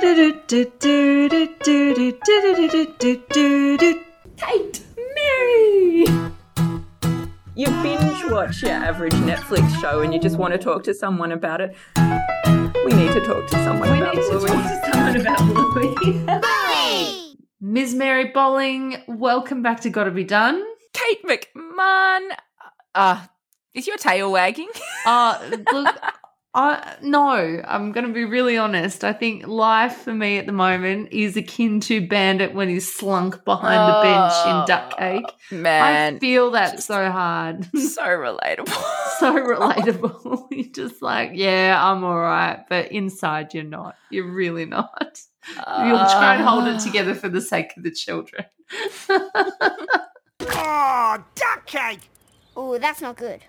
Kate, Mary. You binge watch your average Netflix show and you just want to talk to someone about it. We need to talk to someone We about need to Bluey. talk to someone about Bluey. Ms. Mary Bolling, welcome back to Gotta Be Done. Kate McMahon. Uh, is your tail wagging? Uh, look, I, no, I'm going to be really honest. I think life for me at the moment is akin to Bandit when he's slunk behind the bench in oh, Duck Cake. Man, I feel that so hard. so relatable. so relatable. You're just like, yeah, I'm all right. But inside, you're not. You're really not. You'll try and hold it ah. together for the sake of the children. Oh, duck cake! Oh, that's not good.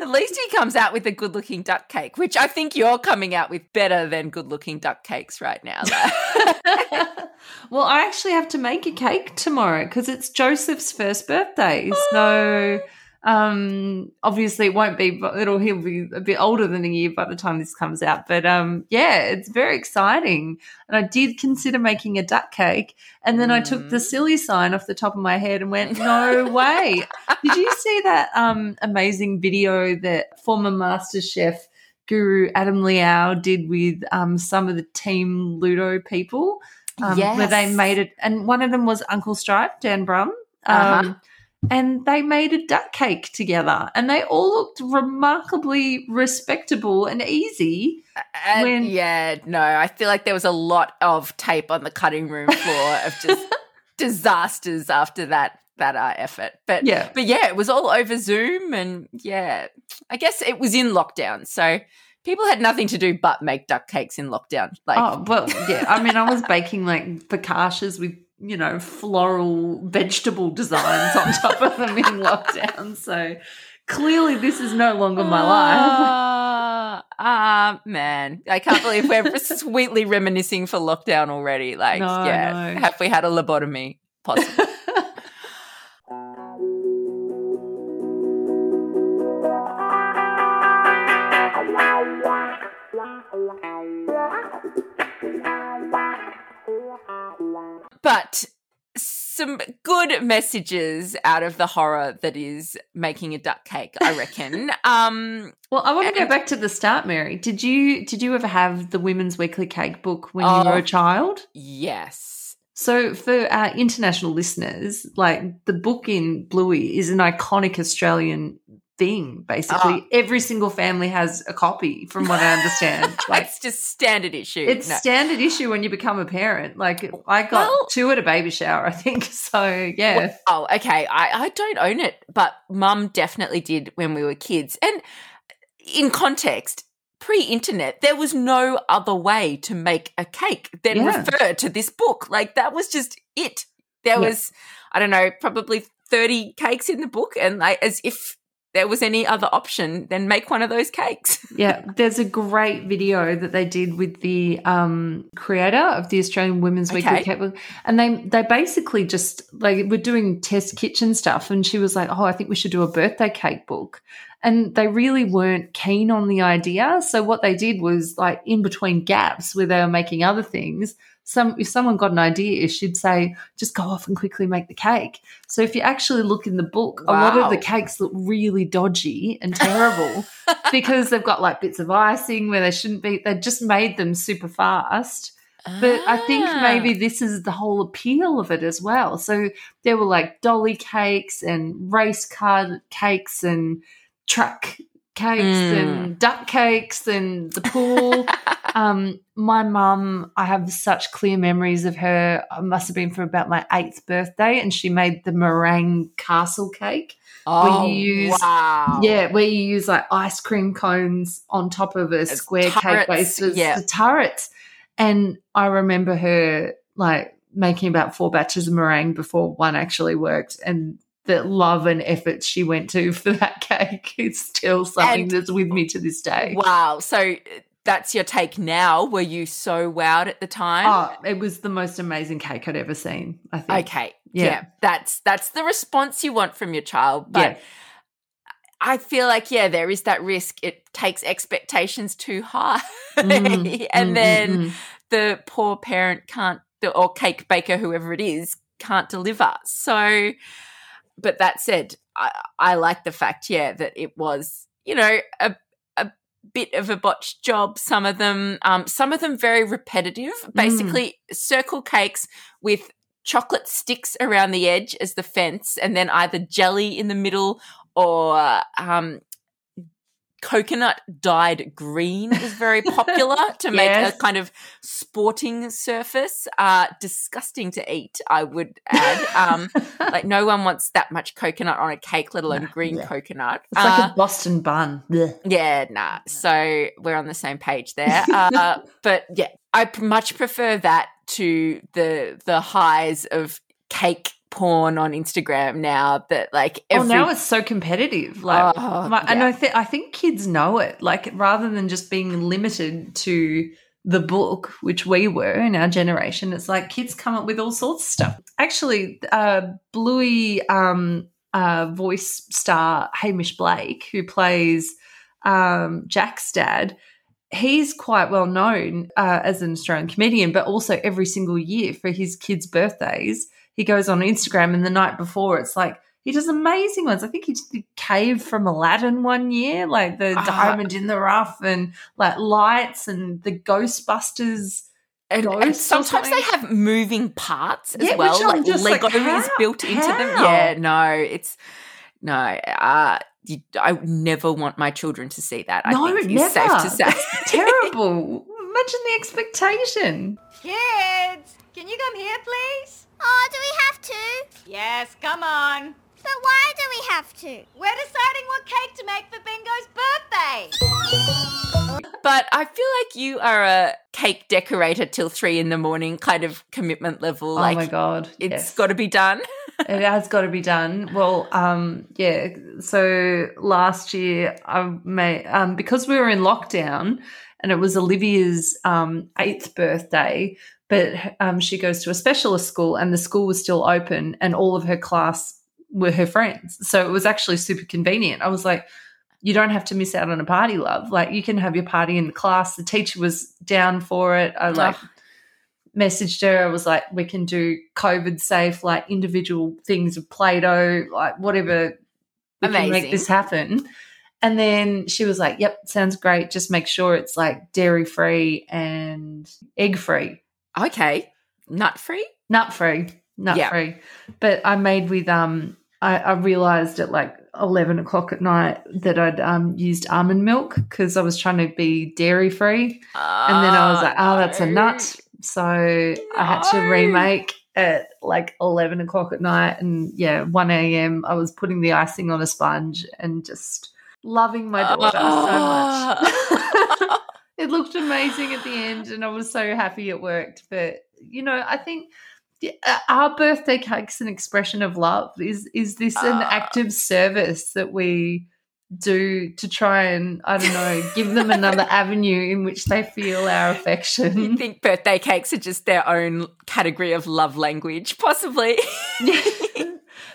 At least he comes out with a good looking duck cake, which I think you're coming out with better than good looking duck cakes right now. though. well, I actually have to make a cake tomorrow because it's Joseph's first birthday. So oh. Um obviously it won't be but it'll he'll be a bit older than a year by the time this comes out. But um yeah, it's very exciting. And I did consider making a duck cake and then I took the Mm. silly sign off the top of my head and went, No way. Did you see that um amazing video that former master chef guru Adam Liaw did with um, some of the team Ludo people, um, where they made it, and one of them was Uncle Stripe, Dan Brumm, um, Uh-huh. And they made a duck cake together, and they all looked remarkably respectable and easy. And When- yeah, no, I feel like there was a lot of tape on the cutting room floor of just disasters after that that uh, effort. But Yeah. but yeah, it was all over Zoom, and yeah, I guess it was in lockdown, so people had nothing to do but make duck cakes in lockdown. Like, oh well, yeah. I mean, I was baking like focaccias with you know floral vegetable designs on top of them in lockdown. So clearly, this is no longer my life. Ah, ah, man. I can't believe we're sweetly reminiscing for lockdown already. Like, No, yeah, no. have we had a lobotomy? Possible. But some good messages out of the horror that is making a duck cake, I reckon. um, Well, I want to go back to the start, Mary. Did you did you ever have the Women's Weekly Cake book when Oh. you were a child? yes. So, for our international listeners, like the book in Bluey is an iconic Australian thing. Basically, Ah. every single family has a copy, from what I understand. like it's just standard issue. it's No. standard issue when you become a parent. Like I got Well- two at a baby shower, I think. So yeah, Oh, okay. I, I don't own it, but mum definitely did when we were kids. And in context, pre internet, there was no other way to make a cake than Yeah. refer to this book. Like, that was just it. There Yeah. was, I don't know, probably 30 cakes in the book. And like, as if there was any other option, then make one of those cakes. Yeah, there's a great video that they did with the um, creator of the Australian Women's Weekly Okay. Cake Book, and they they basically just like were doing test kitchen stuff, and she was like, "Oh, I think we should do a birthday cake book," and they really weren't keen on the idea. So what they did was like in between gaps where they were making other things. Some if someone got an idea, she'd say, "Just go off and quickly make the cake." So if you actually look in the book, a lot of the cakes look really dodgy and terrible because they've got like bits of icing where they shouldn't be. They just made them super fast. But I think Ah. maybe this is the whole appeal of it as well. So there were like dolly cakes and race car cakes and truck cakes Mm. and duck cakes and the pool. um, my mum, I have such clear memories of her. It must have been for about my eighth birthday, and she made the meringue castle cake. Oh, you use- wow. Yeah, where you use like ice cream cones on top of a square cake base, the, yeah. the turrets. And I remember her like making about four batches of meringue before one actually worked, and the love and effort she went to for that cake is still something And- that's with me to this day. Wow. So that's your take now. Were you so wowed at the time? Oh, it was the most amazing cake I'd ever seen. I think. Okay. Yeah. Yeah. That's that's the response you want from your child. But Yeah. I feel like yeah, there is that risk. It takes expectations too high, Mm, and mm, then mm, the poor parent can't, or cake baker, whoever it is, can't deliver. So, but that said, I, I like the fact, yeah, that it was, you know, a bit of a botched job. Some of them, um, some of them very repetitive. Basically, circle cakes with chocolate sticks around the edge as the fence, and then either jelly in the middle or um, coconut dyed green is very popular to make Yes. a kind of sporting surface. Uh, disgusting to eat, I would add. Um, like no one wants that much coconut on a cake, let alone green yeah. coconut. It's like Uh, a Boston bun. Blech. yeah, nah. So we're on the same page there. Uh, but yeah, I much prefer that to the the highs of cake porn on Instagram now that like every oh, now it's so competitive. Like, Oh, my- and. I think I think kids know it. Like, rather than just being limited to the book, which we were in our generation, it's like kids come up with all sorts of stuff. Actually, uh, Bluey um, uh, voice star Hamish Blake, who plays um, Jack's dad. He's quite well known uh, as an Australian comedian, but also every single year for his kids' birthdays, he goes on Instagram. And the night before, it's like he does amazing ones. I think he did the cave from Aladdin one year, like the Ah. diamond in the rough, and like lights and the Ghostbusters. and, and sometimes they have moving parts as Yeah, well. Like just like, Lego is how? built into them. Yeah, no, it's no. Uh, you, I never want my children to see that. I No, think never. is safe to say. That's terrible. Imagine the expectation. Kids, can you come here, please? Oh, do we have to? Yes, come on. But why do we have to? We're deciding what cake to make for Bingo's birthday. But I feel like you are a cake decorator till three in the morning kind of commitment level. like oh my god, it's yes. got to be done. it has got to be done. Well, um, yeah. So last year, I made um, because we were in lockdown, and it was Olivia's um, eighth birthday. But um, she goes to a specialist school, and the school was still open, and all of her class were her friends. So it was actually super convenient. I was like, you don't have to miss out on a party, love. Like you can have your party in the class. The teacher was down for it. I like messaged her. I was like, we can do COVID safe, like individual things of Play Doh, like whatever. We can Amazing. make this happen. And then she was like, yep, sounds great. Just make sure it's like dairy free and egg free, Okay, nut free. nut free, nut Yeah. free. But I made with, um, I, I realized at like 11 o'clock at night that I'd um, used almond milk because I was trying to be dairy free. And then I was like, oh, that's a nut. So I had to remake at like 11 o'clock at night. And yeah, 1 a.m., I was putting the icing on a sponge and just loving my daughter so much. it looked amazing at the end, and I was so happy it worked. But, you know, I think. Uh, Our birthday cake's an expression of love. Is is this an Ah. active service that we do to try and I don't know give them another avenue in which they feel our affection? You think birthday cakes are just their own category of love language? Possibly.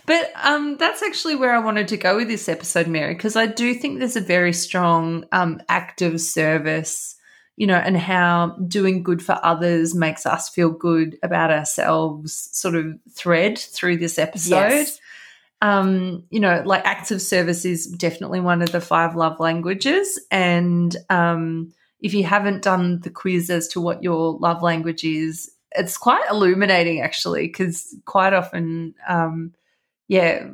but um, that's actually where I wanted to go with this episode, Mary, because I do think there's a very strong um, active service, you know, and how doing good for others makes us feel good about ourselves sort of thread through this episode. Yes. Um, you know, like active service is definitely one of the five love languages. And um, if you haven't done the quiz as to what your love language is, it's quite illuminating actually, because quite often, um, yeah,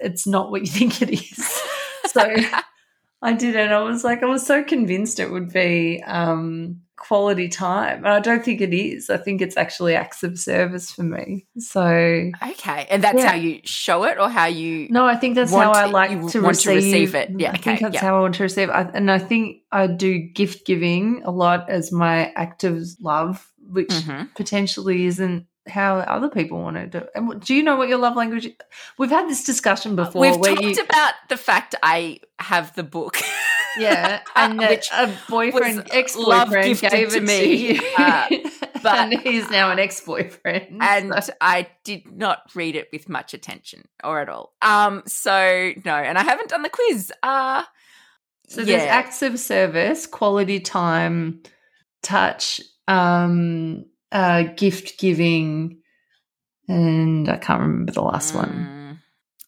it's not what you think it is. so I did it. I was like, I was so convinced it would be um, quality time. And I don't think it is. I think it's actually acts of service for me. So Okay, and that's Yeah. how you show it, or how you. no, I think that's how I like to want receive, to receive it. Yeah, I think that's yeah. how I want to receive. I, and I think I do gift giving a lot as my act of love, which Mhm. potentially isn't how other people want to do. it. And do you know what your love language? Is? We've had this discussion before. We've talked you, about the fact I have the book. yeah, and that Which a boyfriend, ex boyfriend gave to it me, to you, uh, but- and he's now an ex boyfriend. and I did not read it with much attention or at all. Um, so no, and I haven't done the quiz. Uh So yeah. there's acts of service, quality time, touch, um, uh, gift giving, and I can't remember the last one.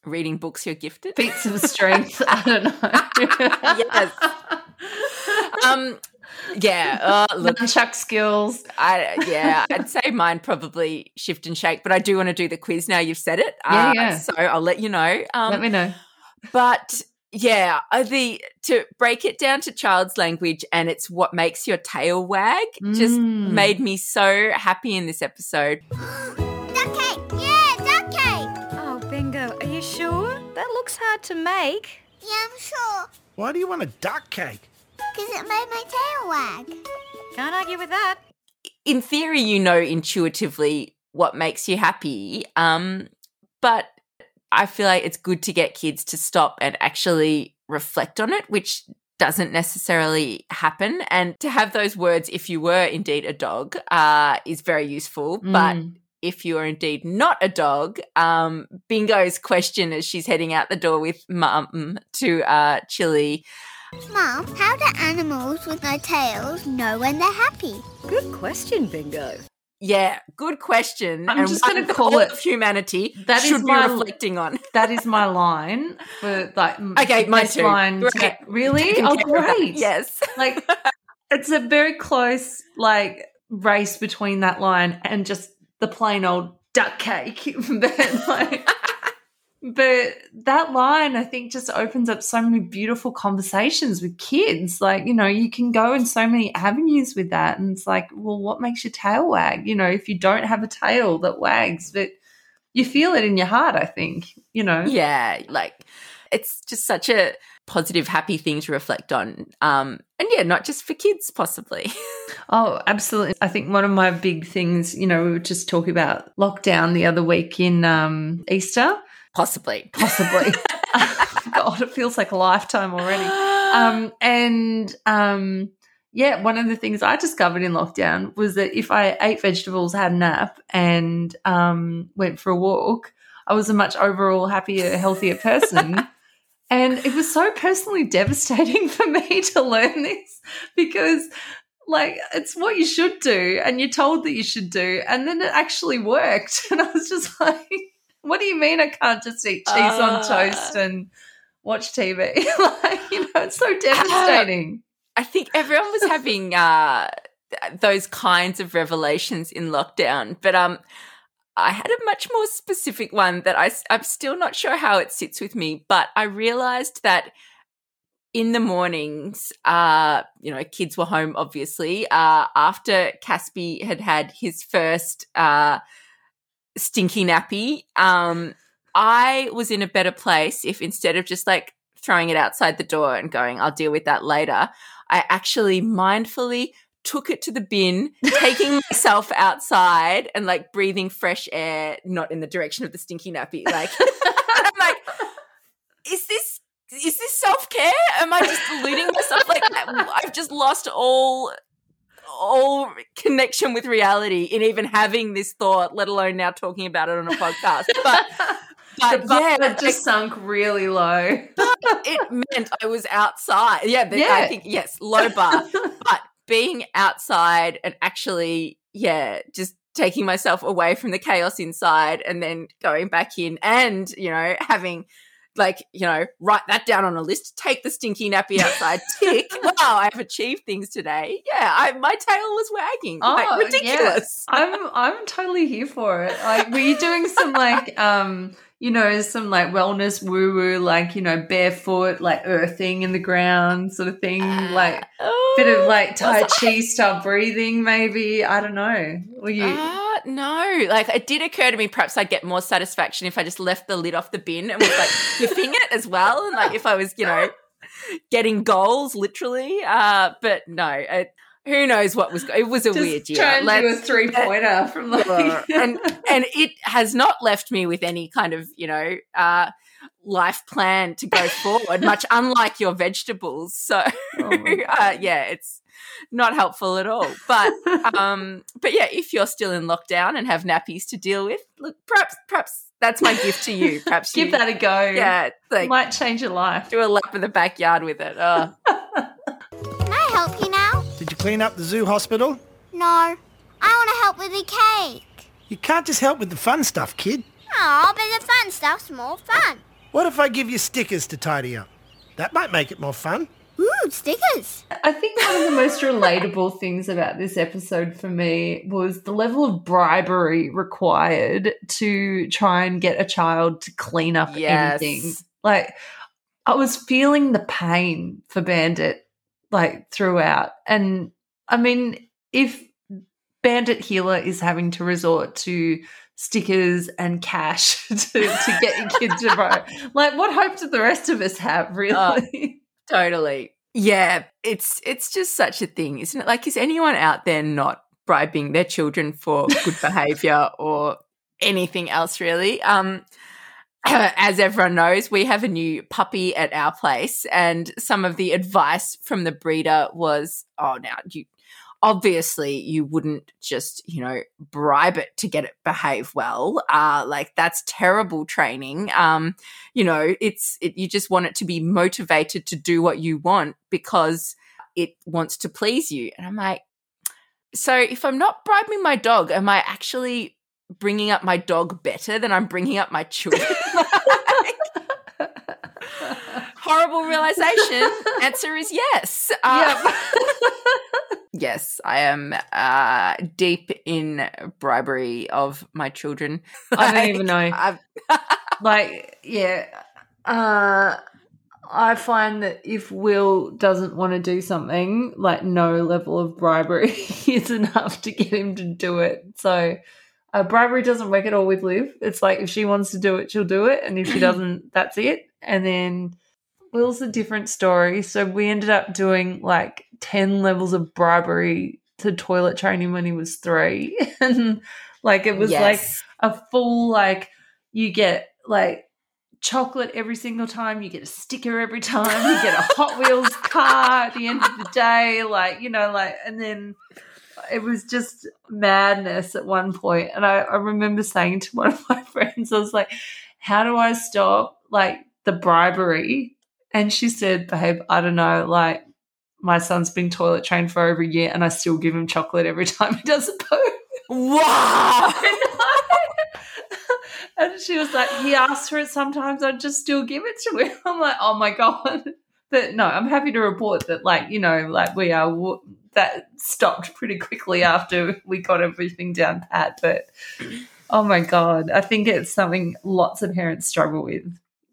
Mm. Reading books you're gifted. Feats of strength. I don't know. Yes. um, yeah. Uh, look, chuck skills. I yeah, I'd say mine probably shift and shake, but I do want to do the quiz now. You've said it, Yeah, uh, yeah. So I'll let you know. Um, Let me know. but yeah, uh, the to break it down to child's language, and it's what makes your tail wag. Just Mm. made me so happy in this episode. Duck cake. Yeah, duck cake. Oh, Bingo, are you sure? That looks hard to make. Yeah, I'm sure. Why do you want a duck cake? Because it made my tail wag. Can't argue with that. in theory, you know intuitively what makes you happy. Um, but I feel like it's good to get kids to stop and actually reflect on it, which doesn't necessarily happen. And to have those words, if you were indeed a dog, uh, is very useful. But Mm. if you are indeed not a dog, um, Bingo's question as she's heading out the door with mum to uh, Chili. Mom, how do animals with no tails know when they're happy? Good question, Bingo. Yeah, good question. I'm and just gonna call it- humanity That is should be my- reflecting on. that is my line for like Okay, my too. line. to Great. really? Oh, care of that. great. Yes. like it's a very close like race between that line and just the plain old duck cake but like but that line i think just opens up so many beautiful conversations with kids like you know you can go in so many avenues with that and it's like well what makes your tail wag you know if you don't have a tail that wags but you feel it in your heart i think you know Yeah, like it's just such a positive, happy thing to reflect on. Um, and yeah, not just for kids, possibly. Oh, absolutely. I think one of my big things, you know, we were just talking about lockdown the other week in um, Easter, possibly. possibly. God, it feels like a lifetime already. Um, and um, yeah, one of the things I discovered in lockdown was that if I ate vegetables, had a nap, and um, went for a walk, I was a much overall happier, healthier person. and it was so personally devastating for me to learn this because like it's what you should do and you're told that you should do and then it actually worked and i was just like what do you mean i can't just eat cheese on Uh. toast and watch tv like you know it's so devastating I think everyone was having uh, those kinds of revelations in lockdown, but um, I had a much more specific one that I, am still not sure how it sits with me, but I realized that in the mornings, uh, you know, kids were home, obviously, uh, after Caspi had had his first uh, stinky nappy. Um, I was in a better place if instead of just like throwing it outside the door and going, I'll deal with that later, I actually mindfully took it to the bin, taking myself outside and like breathing fresh air, not in the direction of the stinky nappy. Like, I'm like, is this is this self care? Am I just deluding myself? Like, I've just lost all all connection with reality in even having this thought, let alone now talking about it on a podcast. But but the yeah, bar just sunk really low it meant I was outside. Yeah, Yeah. I think yes, low bar, but being outside and actually, yeah, just taking myself away from the chaos inside and then going back in, and you know, having like you know, write that down on a list. Take the stinky nappy outside. Tick. wow, I've achieved things today. Yeah, I, my tail was wagging. Oh, like, yeah. ridiculous. I'm I'm totally here for it. Like, were you doing some like um, you know, some like wellness woo woo, like you know, barefoot, like earthing in the ground, sort of thing, like Oh, bit of like Tai Chi style breathing, maybe. I don't know. Were you? Ah, no. Like it did occur to me perhaps I'd get more satisfaction if I just left the lid off the bin and was like whiffing it as well. And like if I was, you know, getting goals literally. Uh, but no, it, who knows what was it was a just weird year. trying to do a three pointer from like and and it has not left me with any kind of, you know, uh life plan to go forward, much unlike your vegetables. So Oh uh, yeah, it's not helpful at all. But um, but yeah, if you're still in lockdown and have nappies to deal with, look, perhaps perhaps that's my gift to you. Perhaps give you, that a go. yeah, like might change your life. do a lap in the backyard with it. Oh. Can I help you now? Did you clean up the zoo hospital? No, I want to help with the cake. You can't just help with the fun stuff, kid. Oh, but the fun stuff's more fun. What if I give you stickers to tidy up? That might make it more fun. Ooh, stickers. I think one of the most relatable things about this episode for me was the level of bribery required to try and get a child to clean up Yes. anything. Like, I was feeling the pain for Bandit, like, throughout. And I mean, if Bandit Heeler is having to resort to stickers and cash to, to get your kid to bribe, like, what hope do the rest of us have, oh, really? Totally. Yeah, it's it's just such a thing, isn't it? Like, is anyone out there not bribing their children for good behavior or anything else really? Um as everyone knows, we have a new puppy at our place, and some of the advice from the breeder was, "Oh, now you obviously you wouldn't just you know bribe it to get it behave well uh like that's terrible training. Um you know it's it, you just want it to be motivated to do what you want because it wants to please you. And i'm like so if i'm not bribing my dog am i actually bringing up my dog better than i'm bringing up my children? Horrible realization. Answer is yes. Uh, yes i am uh deep in bribery of my children. I don't even know. Like yeah uh i find that if will doesn't want to do something like no level of bribery is enough to get him to do it. So uh, bribery doesn't work at all with liv. It's like if she wants to do it she'll do it and if she doesn't that's it. And then will's a different story. So we ended up doing like 10 levels of bribery to toilet training when he was three. And like it was like a full like you get like chocolate every single time you get a sticker every time you get a hot wheels car at the end of the day like you know like and then it was just madness at one point. point. And I, I remember saying to one of my friends i was like how do i stop like the bribery and she said babe i don't know like my son's been toilet trained for over a year and i still give him chocolate every time he does a poo wow and she was like, he asked for it sometimes, I'd just still give it to him. I'm like, oh my God. But no, I'm happy to report that, like, you know, like we are, that stopped pretty quickly after we got everything down pat. But oh my God, I think it's something lots of parents struggle with.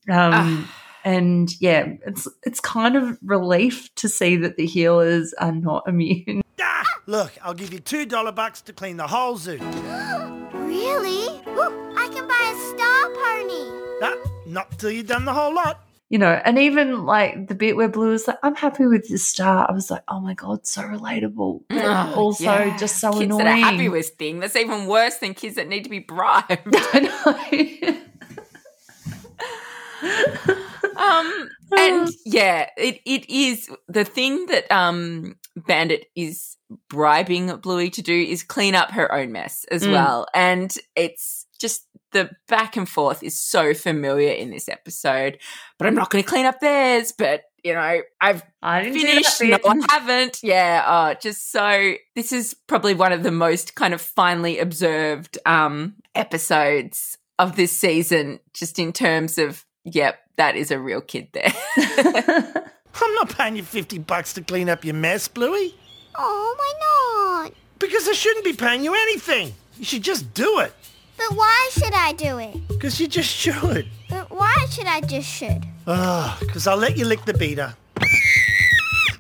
Um, and yeah, it's it's kind of relief to see that the Heelers are not immune. Ah, look, I'll give you two dollar bucks to clean the whole zoo. Really? Ooh, I can buy a star pony. Nah, not till you've done the whole lot. you know, and even like the bit where Blue was like, I'm happy with this star. I was like, oh my God, so relatable. But Oh, also yeah. just so kids annoying. that are happy with thing that's even worse than kids that need to be bribed I know. um and yeah it, it is the thing that um bandit is bribing bluey to do is clean up her own mess as Mm. well and it's just the back and forth is so familiar in this episode but i'm not going to clean up theirs but you know i've I didn't finished. No, I haven't. Yeah. Oh, just so this is probably one of the most kind of finely observed um episodes of this season, just in terms of, yep, that is a real kid there. I'm not paying you 50 bucks to clean up your mess, Bluey. Oh, why not? Because I shouldn't be paying you anything. You should just do it. But why should I do it? Because you just should. But why should I just should? Ah, because I'll let you lick the beater.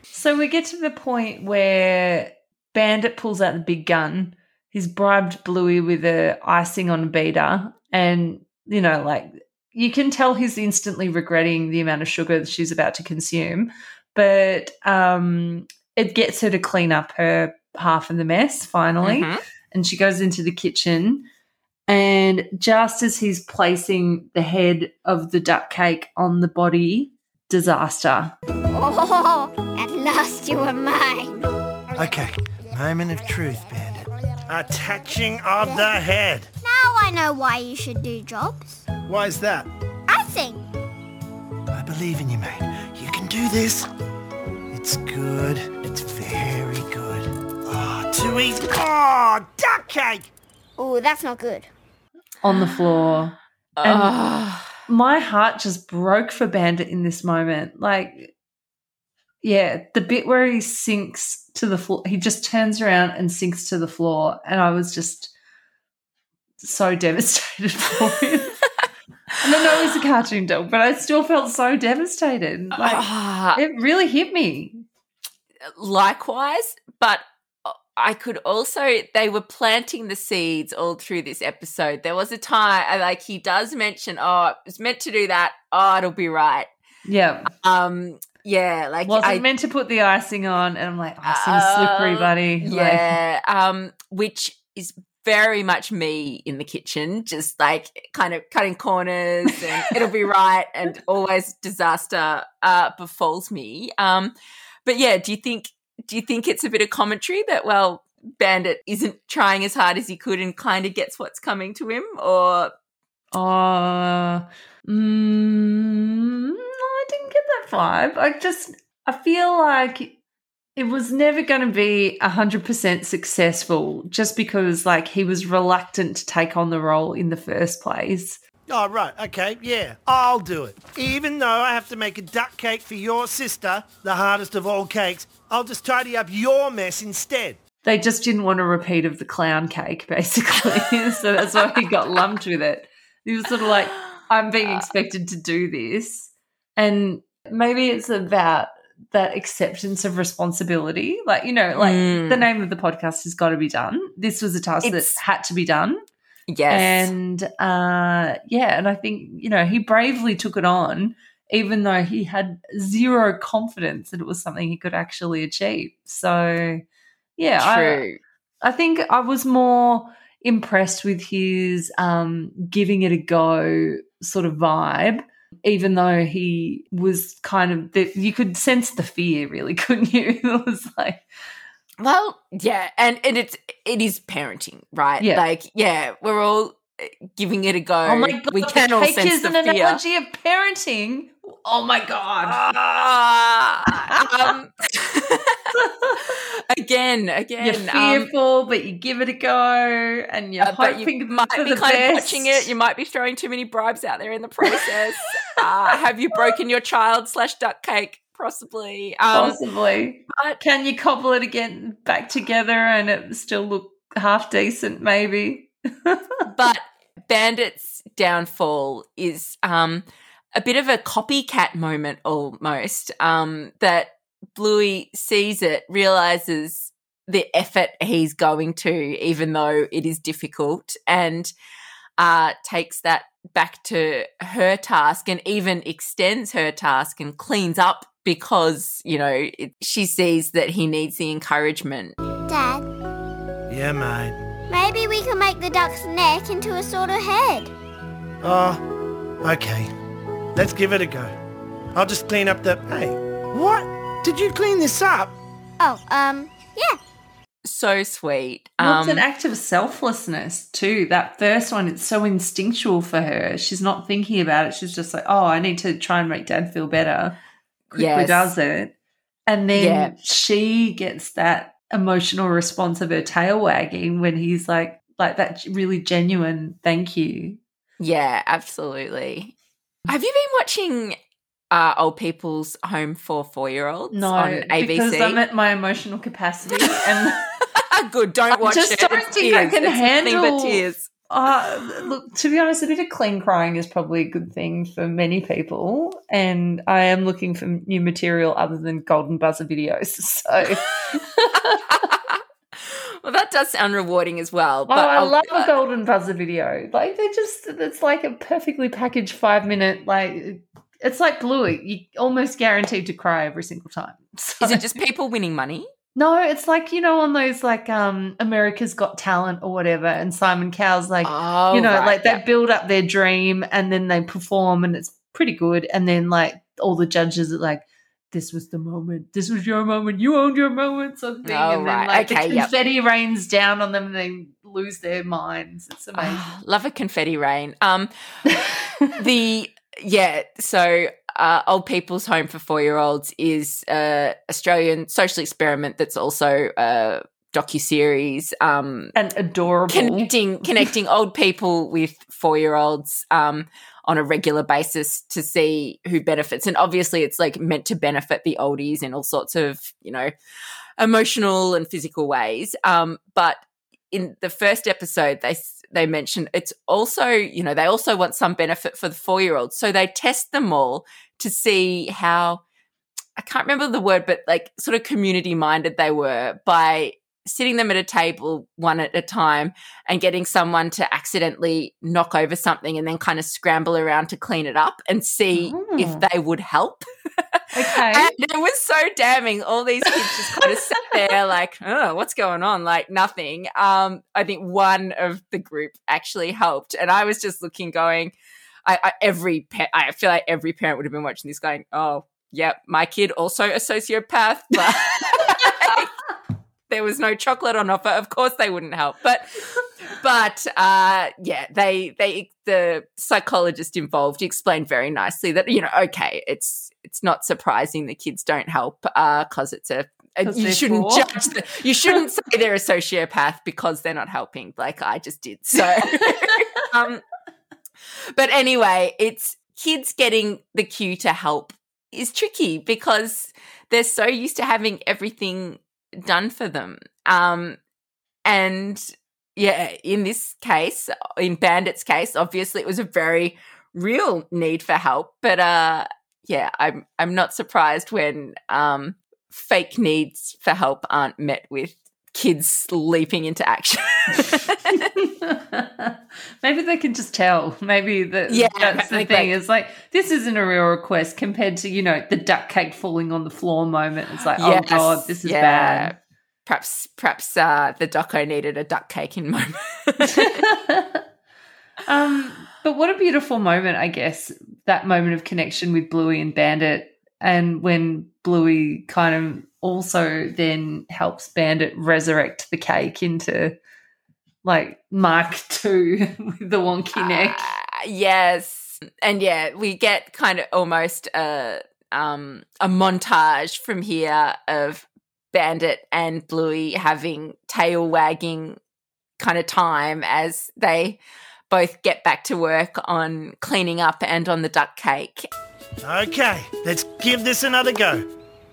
so we get to the point where Bandit pulls out the big gun. He's bribed Bluey with a icing on a beater. And, you know, like you can tell he's instantly regretting the amount of sugar that she's about to consume. But um, it gets her to clean up her half of the mess finally. Mhm. and she goes into the kitchen. And just as he's placing the head of the duck cake on the body, disaster. Oh, at last you are mine. Okay, moment of truth, Bandit. Attaching of the head. Now I know why you should do jobs. Why is that? I think. I believe in you, mate. You can do this. It's good. It's very good. Ah, two Bluey's. Oh, duck cake! Oh, that's not good. on the floor. And- My heart just broke for Bandit in this moment. Like, yeah, the bit where he sinks to the floor, he just turns around and sinks to the floor. And I was just so devastated for him. and I know he's a cartoon dog, but I still felt so devastated. Like, Ah, it really hit me. likewise, but I could also they were planting the seeds all through this episode. There was a time uh, like he does mention, oh, it was meant to do that. Oh, it'll be right. Yeah. Um, yeah, like Wasn't I, meant to put the icing on. And I'm like, icing's slippery, Uh, buddy. Like, Yeah, um, which is very much me in the kitchen, just like kind of cutting corners and it'll be right, and always disaster uh, befalls me. Um, but yeah, do you think do you think it's a bit of commentary that well, Bandit isn't trying as hard as he could and kind of gets what's coming to him, or Uh, mm, no, I didn't get that vibe. I just, I feel like it was never going to be 100% successful just because, like, he was reluctant to take on the role in the first place. Oh, right, okay, yeah, I'll do it. Even though I have to make a duck cake for your sister, the hardest of all cakes, I'll just tidy up your mess instead. They just didn't want a repeat of the clown cake, basically. so that's why he got lumped with it. He was sort of like, I'm being ah. expected to do this. And maybe it's about that acceptance of responsibility. Like, you know, like Mm. the name of the podcast has got to be done. This was a task It's- that had to be done. yes, And uh, yeah, and I think, you know, he bravely took it on, even though he had zero confidence that it was something he could actually achieve. So, yeah, I, true. I think I was more impressed with his um, giving it a go sort of vibe, even though he was kind of, the, you could sense the fear, really, couldn't you? It was like, Well, yeah, and and it's it is parenting, right? Yeah. Like, yeah, we're all uh, giving it a go. oh my God, we can the all sense is the an fear. analogy of parenting. Oh my God. Ah, um, again, again, you're um, fearful, but you give it a go, and you're uh, hoping you might for be the kind best. of watching it. You might be throwing too many bribes out there in the process. uh, have you broken your child slash duck cake? Possibly. Um, Possibly. but- Can you cobble it again back together and it still look half decent? Maybe. but Bandit's downfall is um, a bit of a copycat moment almost. Um, that Bluey sees it, realizes the effort he's going to, even though it is difficult, and uh, takes that back to her task and even extends her task and cleans up because, you know, it, she sees that he needs the encouragement. Dad, Yeah, mate. maybe we can make the duck's neck into a sort of head. Oh, okay. Let's give it a go. I'll just clean up the. Hey, what? Did you clean this up? Oh, um, yeah. So sweet. Well, it's Um, an act of selflessness too. That first one, it's so instinctual for her. She's not thinking about it. She's just like, "Oh, I need to try and make Dad feel better." Quickly Yes. does it, and then Yeah. she gets that emotional response of her tail wagging when he's like, like that really genuine thank you. Yeah, absolutely. Have you been watching uh, Old People's Home for Four Year Olds No, on because I'm at my emotional capacity, and Good, don't I watch just it. don't It's think I tears. can It's handle- tears. Uh, look, to be honest, a bit of clean crying is probably a good thing for many people, and I am looking for new material other than golden buzzer videos. So, well, that does sound rewarding as well. oh, I I'll- love a golden buzzer video. Like they just, it's like a perfectly packaged five minute. Like it's like Bluey. You almost guaranteed to cry every single time. So- Is it just people winning money? No, it's like you know on those like um America's Got Talent or whatever, and Simon Cowell's like Oh, you know, right, like they build up their dream and then they perform and it's pretty good. And then like all the judges are like, this was the moment. This was your moment. You owned your moment, something. Oh, and then right. like Okay, the yep. confetti rains down on them and they lose their minds. It's amazing. Ah, love a confetti rain. Um, the yeah, so uh, Old People's Home for Four Year Olds is a Australian social experiment that's also a docuseries. Um, And adorable. connecting connecting old people with four year olds um, on a regular basis to see who benefits. And obviously, it's like meant to benefit the oldies in all sorts of you know emotional and physical ways. Um, but in the first episode, they they mention it's also you know they also want some benefit for the four year olds, so they test them all to see how. I can't remember the word, but like sort of community minded they were by sitting them at a table one at a time and getting someone to accidentally knock over something and then kind of scramble around to clean it up and see Oh. if they would help. Okay. And it was so damning. All these kids just kind of sat there like, oh, what's going on? Like nothing. Um, I think one of the group actually helped. And I was just looking, going, I, I every pa- I feel like every parent would have been watching this going, oh, yep, my kid also a sociopath, but there was no chocolate on offer. Of course they wouldn't help. But but uh yeah, they they the psychologist involved explained very nicely that, you know, okay, it's it's not surprising the kids don't help uh because it's a you shouldn't four. judge the, you shouldn't say they're a sociopath because they're not helping like I just did. So um but anyway, it's kids getting the cue to help is tricky because they're so used to having everything done for them. Um, and yeah, in this case, in Bandit's case, obviously it was a very real need for help. But uh, yeah, I'm I'm not surprised when um, fake needs for help aren't met with kids leaping into action. Maybe they can just tell. Maybe that Yeah, that's the thing. It's like this isn't a real request compared to you know the duck cake falling on the floor moment. It's like Yes, oh god, this is yeah. bad. Perhaps perhaps uh, the doco needed a duck cake in moment. um, but what a beautiful moment, I guess, that moment of connection with Bluey and Bandit. And when Bluey kind of also then helps Bandit resurrect the cake into like Mark II with the wonky neck. Uh, yes. And yeah, we get kind of almost a um a montage from here of Bandit and Bluey having tail wagging kind of time as they both get back to work on cleaning up and on the duck cake. Okay, let's give this another go.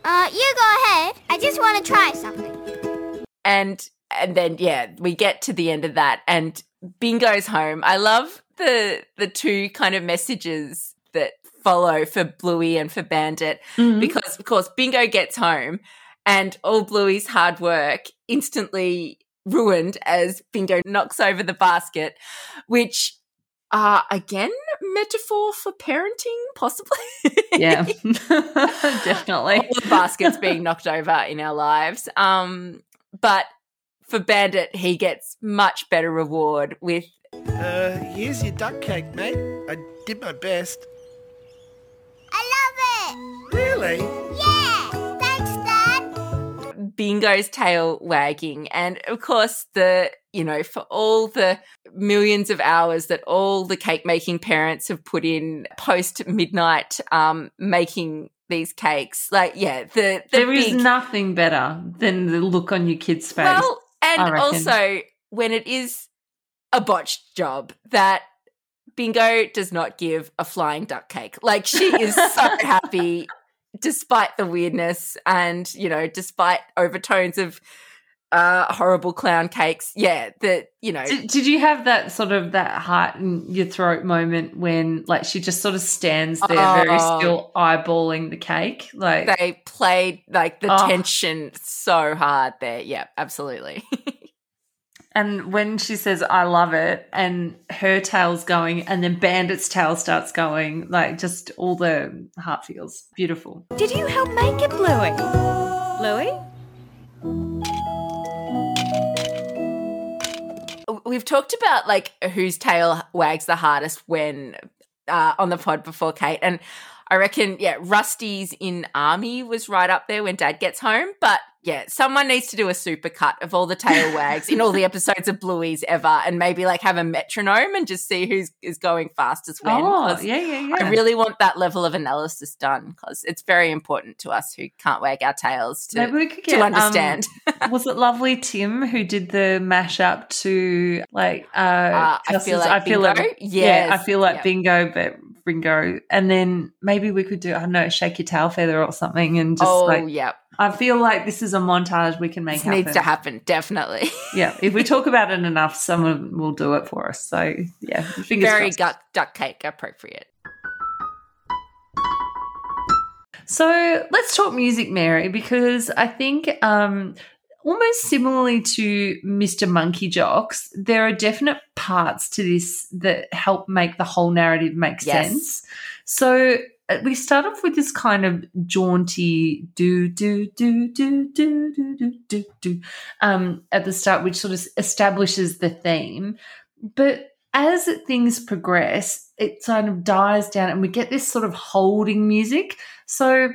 Uh, you go ahead. I just want to try something. and and then yeah we get to the end of that and bingo's home i love the the two kind of messages that follow for bluey and for bandit Mhm. because of course bingo gets home and all bluey's hard work instantly ruined as bingo knocks over the basket which uh again metaphor for parenting possibly yeah, definitely. all the baskets being knocked over in our lives. Um, but for Bandit, he gets much better reward with Uh, here's your duck cake, mate. I did my best. I love it. Yeah. Bingo's tail wagging, and of course the you know for all the millions of hours that all the cake making parents have put in post midnight, um, making these cakes. Like yeah, the the There is big, nothing better than the look on your kid's face. Well, and also when it is a botched job that Bingo does not give a flying duck cake. Like she is so happy despite the weirdness and, you know, despite overtones of uh horrible clown cakes. Yeah, that, you know, Did, did you have that sort of that heart in your throat moment when like she just sort of stands there very Oh. still eyeballing the cake? Like they played like the Oh. tension so hard there. Yeah, absolutely. and when she says I love it and her tail's going and then Bandit's tail starts going, like just all the heart feels beautiful. Did you help make it, Bluey? Bluey? we've talked about like whose tail wags the hardest when uh, on the pod before Kate, and I reckon yeah, Rusty's in army was right up there when Dad gets home, but yeah, someone needs to do a super cut of all the tail wags in all the episodes of Bluey's ever, and maybe like have a metronome and just see who's is going fastest when. Oh, yeah, yeah, yeah. I really want that level of analysis done because it's very important to us who can't wag our tails to, Maybe we could to get, um, understand. was it lovely Tim who did the mashup to like uh, Uh, I feel like bingo? yeah, Yes. I feel like Yep. bingo, but Ringo, and then maybe we could do I don't know, shake your tail feather or something, and just oh, like yeah. I feel like this is a montage we can make This happen. needs to happen, definitely. Yeah, if we talk about it enough, someone will do it for us. So yeah, fingers very crossed. duck, duck cake appropriate. So let's talk music, Mary, because I think um, almost similarly to Mr. Monkeyjocks, there are definite parts to this that help make the whole narrative make Yes. sense. So we start off with this kind of jaunty do do do do do do do do do um, at the start, which sort of establishes the theme, but as things progress, it sort of dies down, and we get this sort of holding music. So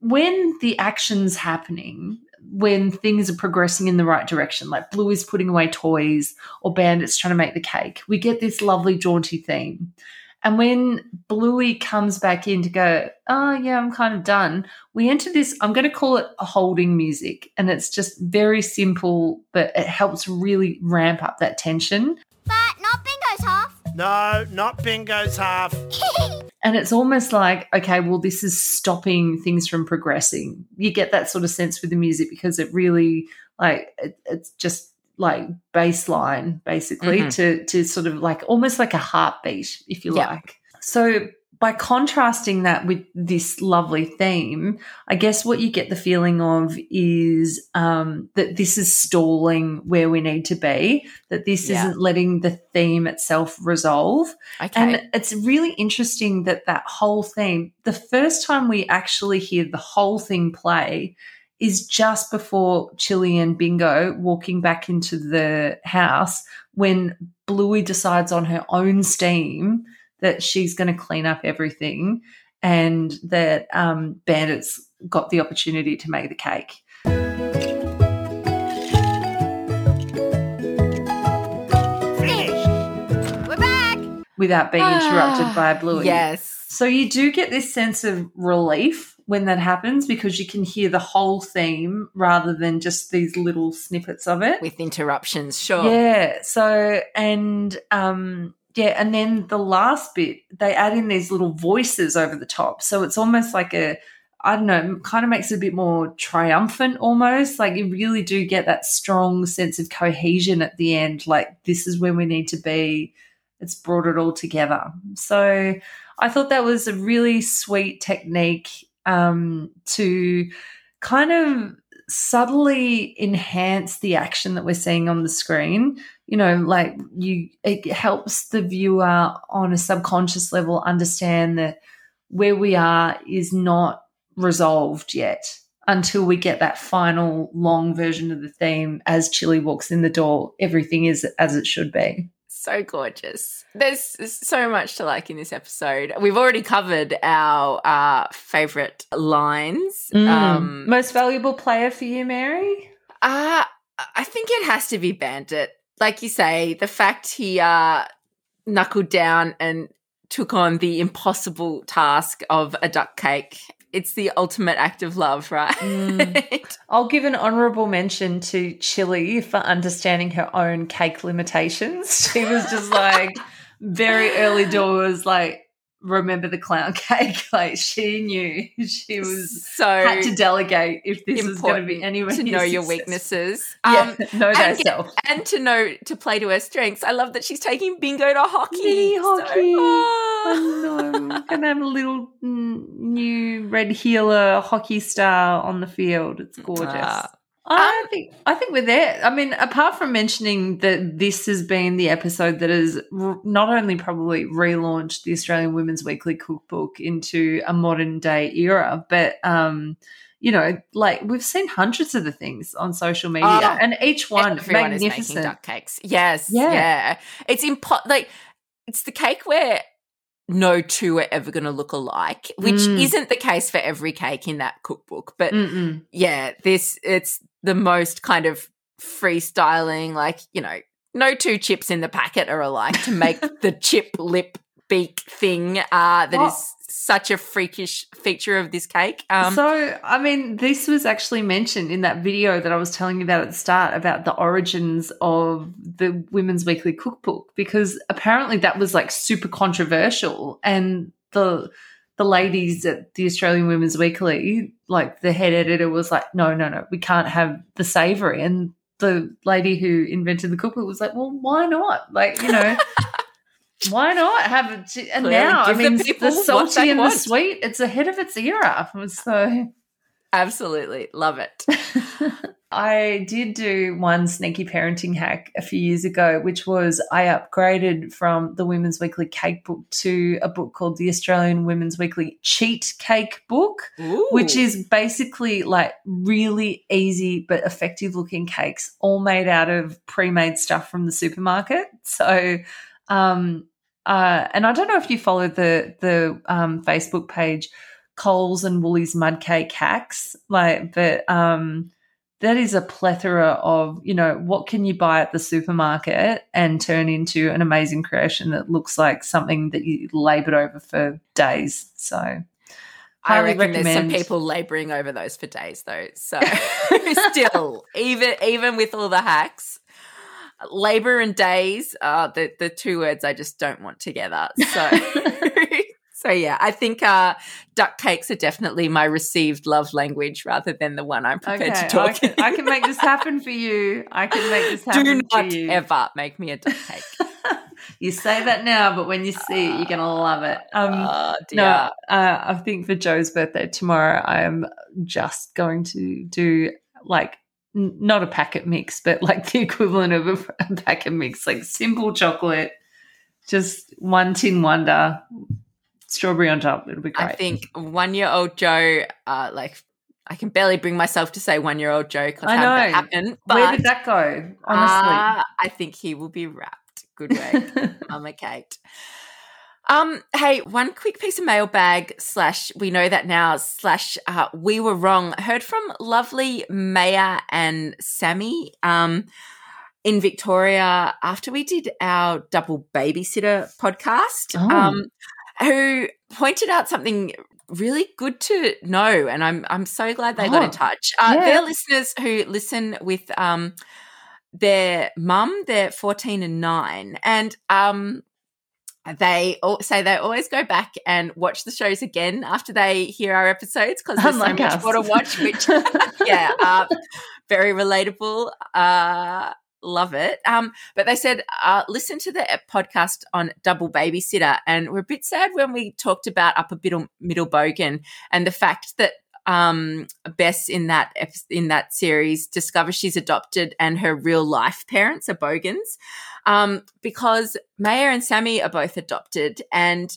when the action's happening, when things are progressing in the right direction, like Bluey's putting away toys or Bandit's trying to make the cake, we get this lovely jaunty theme. And when Bluey comes back in to go, oh, yeah, I'm kind of done, we enter this, I'm going to call it a holding music. And it's just very simple, but it helps really ramp up that tension. But not Bingo's half. No, not Bingo's half. And it's almost like, okay, well, this is stopping things from progressing. You get that sort of sense with the music because it really, like, it, it's just like baseline, basically, Mhm. to to sort of like almost like a heartbeat, if you Yeah. like. So by contrasting that with this lovely theme, I guess what you get the feeling of is um, that this is stalling where we need to be. That this Yeah. isn't letting the theme itself resolve. Okay. And it's really interesting that that whole theme, the first time we actually hear the whole thing play is just before Chili and Bingo walking back into the house when Bluey decides on her own steam that she's going to clean up everything and that um, Bandit's got the opportunity to make the cake. Finished. We're back. Without being interrupted Ah, by Bluey. yes. So you do get this sense of relief when that happens because you can hear the whole theme rather than just these little snippets of it. With interruptions, sure. Yeah. So and um yeah, and then the last bit they add in these little voices over the top. So it's almost like a I don't know, kind of makes it a bit more triumphant almost. Like you really do get that strong sense of cohesion at the end. Like this is where we need to be. It's brought it all together. So I thought that was a really sweet technique um, to kind of subtly enhance the action that we're seeing on the screen. You know, like you, it helps the viewer on a subconscious level understand that where we are is not resolved yet until we get that final long version of the theme as Chili walks in the door. Everything is as it should be. So gorgeous. There's so much to like in this episode. We've already covered our uh, favorite lines. Um, Most valuable player for you, Mary? Uh, I think it has to be Bandit. Like you say, the fact he uh, knuckled down and took on the impossible task of a duck cake. It's the ultimate act of love, right? I'll give an honourable mention to Chili for understanding her own cake limitations. She was just like very early doors, like remember the clown cake. Like she knew she was so had to delegate if this was going to be anywhere to know your successful. weaknesses. Yeah, Um, know and thyself. and to know to play to her strengths. I love that she's taking Bingo to hockey. Mini So- hockey. Oh. I know. Gonna have a little new red heeler hockey star on the field. It's gorgeous. Ah. I think I think we're there. I mean, apart from mentioning that this has been the episode that has r- not only probably relaunched the Australian Women's Weekly Cookbook into a modern day era, but um, you know, like we've seen hundreds of the things on social media, Oh, and each one Everyone is making magnificent. duck cakes. Yes, Yeah. yeah. It's impo- like it's the cake where no two are ever going to look alike, which Mm. isn't the case for every cake in that cookbook. But Mm-mm. yeah, this it's the most kind of freestyling, like, you know, no two chips in the packet are alike to make the chip lip beak thing uh, that is. Such a freakish feature of this cake. Um, so, I mean, this was actually mentioned in that video that I was telling you about at the start about the origins of the Women's Weekly Cookbook, because apparently that was like super controversial. And the the ladies at the Australian Women's Weekly, like the head editor was like, no, no, no, we can't have the savory. And the lady who invented the cookbook was like, well, why not? Like, you know. Why not have it? And Clearly now, I the mean, people the what salty and the sweet, it's ahead of its era. So absolutely love it. I did do one sneaky parenting hack a few years ago, which was I upgraded from the Women's Weekly Cake Book to a book called the Australian Women's Weekly Cheat Cake Book, which is basically like really easy but effective looking cakes, all made out of pre made stuff from the supermarket. So, um, uh, and I don't know if you follow the the um, Facebook page Coles and Woolies Mud Cake Hacks, like, but um, that is a plethora of you know what can you buy at the supermarket and turn into an amazing creation that looks like something that you laboured over for days. So. I reckon there's some recommend. people laboring over those for days though. So still, even even with all the hacks, labor and days are the the two words I just don't want together. So so yeah, I think uh, duck cakes are definitely my received love language rather than the one I'm prepared to I talk. can, I can make this happen for you. I can make this happen Do for not you. ever make me a duck cake. You say that now, but when you see it, you're gonna love it. Um, oh no, uh, I think for Joe's birthday tomorrow, I am just going to do like n- not a packet mix, but like the equivalent of a, a packet mix, like simple chocolate, just one tin wonder, strawberry on top. It'll be great. I think one year old Joe, uh, like I can barely bring myself to say one year old Joe because I had that know. But Where did that go? Honestly. uh, I think he will be wrapped. Good way, Mama Kate. Um, hey, one quick piece of mailbag slash we know that now slash uh, we were wrong. Heard from lovely Maya and Sammy um in Victoria after we did our double babysitter podcast. Oh. Um who pointed out something really good to know and I'm I'm so glad they got Oh, in touch. Uh, yeah. They're listeners who listen with um their mum, they're 14 and 9 and um they all say they always go back and watch the shows again after they hear our episodes because there's Unlike so much us. more to watch which yeah uh, very relatable uh love it um but they said uh listen to the podcast on double babysitter and we're a bit sad when we talked about upper middle middle bogan and the fact that um Bess in that in that series discovers she's adopted and her real life parents are bogans um because Maya and Sammy are both adopted and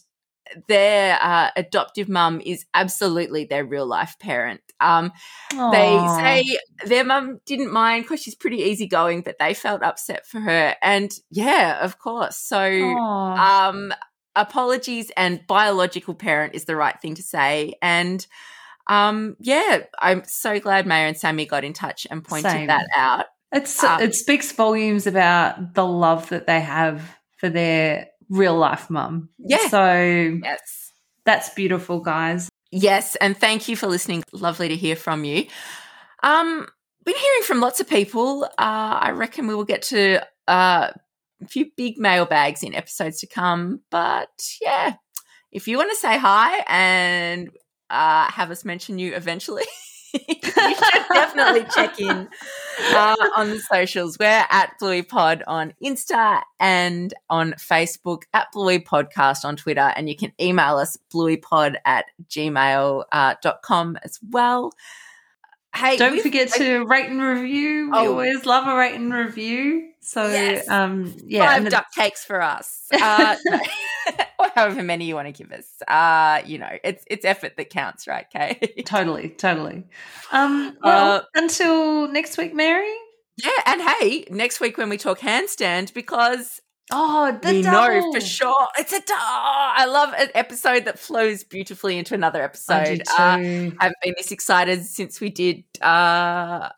their uh, adoptive mum is absolutely their real life parent um they say their mum didn't mind because she's pretty easygoing, but they felt upset for her. And yeah, of course. So, um, apologies and biological parent is the right thing to say. And um, yeah, I'm so glad Maya and Sammy got in touch and pointed Same. that out. It's Um, it speaks volumes about the love that they have for their real life mum. Yeah. So Yes. that's beautiful, guys. Yes, and thank you for listening. Lovely to hear from you. Um, been hearing from lots of people. Uh, I reckon we will get to uh, a few big mailbags in episodes to come. But yeah, if you want to say hi and uh, have us mention you eventually, you should definitely check in uh, on the socials. We're at Bluey Pod on Insta and on Facebook, at Bluey Podcast on Twitter, and you can email us blueypod at gmail.com uh, as well. Hey, Don't forget to rate and review. We Oh. always love a rate and review. So Yes. um yeah, five the- duck cakes for us, uh, or however many you want to give us. Uh, you know, it's it's effort that counts, right, Kay? totally, totally. Um well Uh, until next week, Mary. yeah, and hey, next week when we talk handstand, because Oh, the we double. know for sure it's a. Oh, I love an episode that flows beautifully into another I episode. did Uh. I've been this excited since we did uh,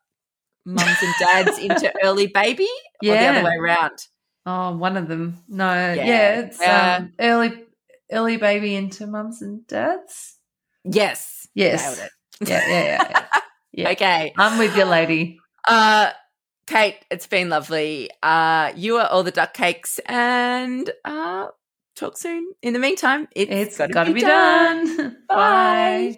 mums and dads into early baby, or the other way around. Oh, one of them. No, yeah, Yeah. it's Yeah. Um, early, early baby into mums and dads. Yes, Yes. Yeah, yeah, yeah. yeah. Yeah. Okay, I'm with you, lady. uh, Kate, it's been lovely. Uh, you are all the duck cakes, and uh, talk soon. In the meantime, it's, It's gotta, got to be, done. Bye.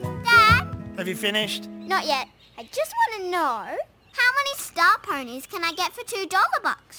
Bye. Have you finished? Not yet. I just want to know how many star ponies can I get for two dollar bucks?